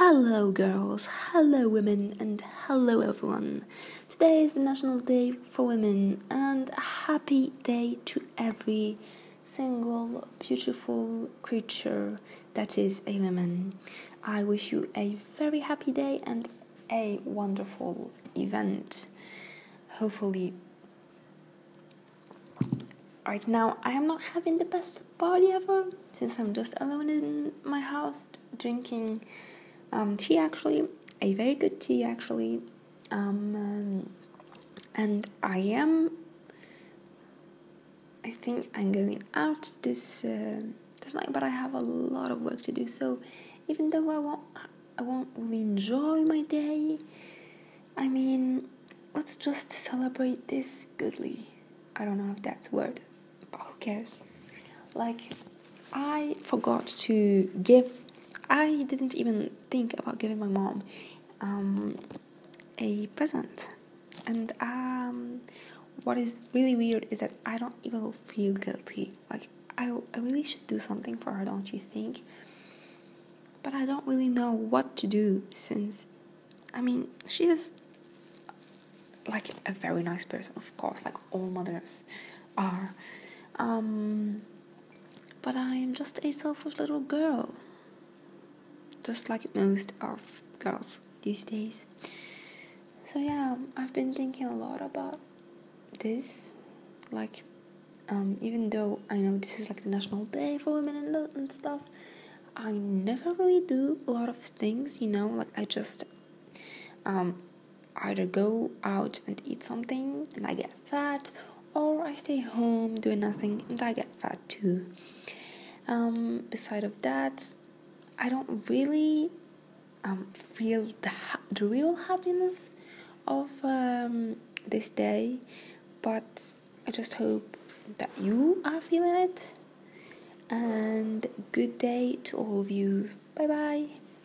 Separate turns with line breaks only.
Hello, girls, hello, women, and hello, everyone. Today is the National Day for Women, and a happy day to every single beautiful creature that is a woman. I wish you a very happy day and a wonderful event. Hopefully, right now I am not having the best party ever since I'm just alone in my house drinking um, tea actually, a very good tea actually. Um, and I am. I think I'm going out this uh, this night, but I have a lot of work to do. So even though I won't, I won't really enjoy my day. I mean, let's just celebrate this goodly. I don't know if that's word, but who cares? Like, I forgot to give I didn't even think about giving my mom um, a present. And um, what is really weird is that I don't even feel guilty. Like, I, I really should do something for her, don't you think? But I don't really know what to do since, I mean, she is like a very nice person, of course, like all mothers are. Um, but I am just a selfish little girl just like most of girls these days. So yeah, I've been thinking a lot about this. Like, um, even though I know this is like the National Day for Women and, and stuff, I never really do a lot of things. You know, like I just um, either go out and eat something and I get fat, or I stay home doing nothing and I get fat too. Um, beside of that, I don't really um, feel the, the real happiness of um, this day, but I just hope that you are feeling it. And good day to all of you. Bye bye.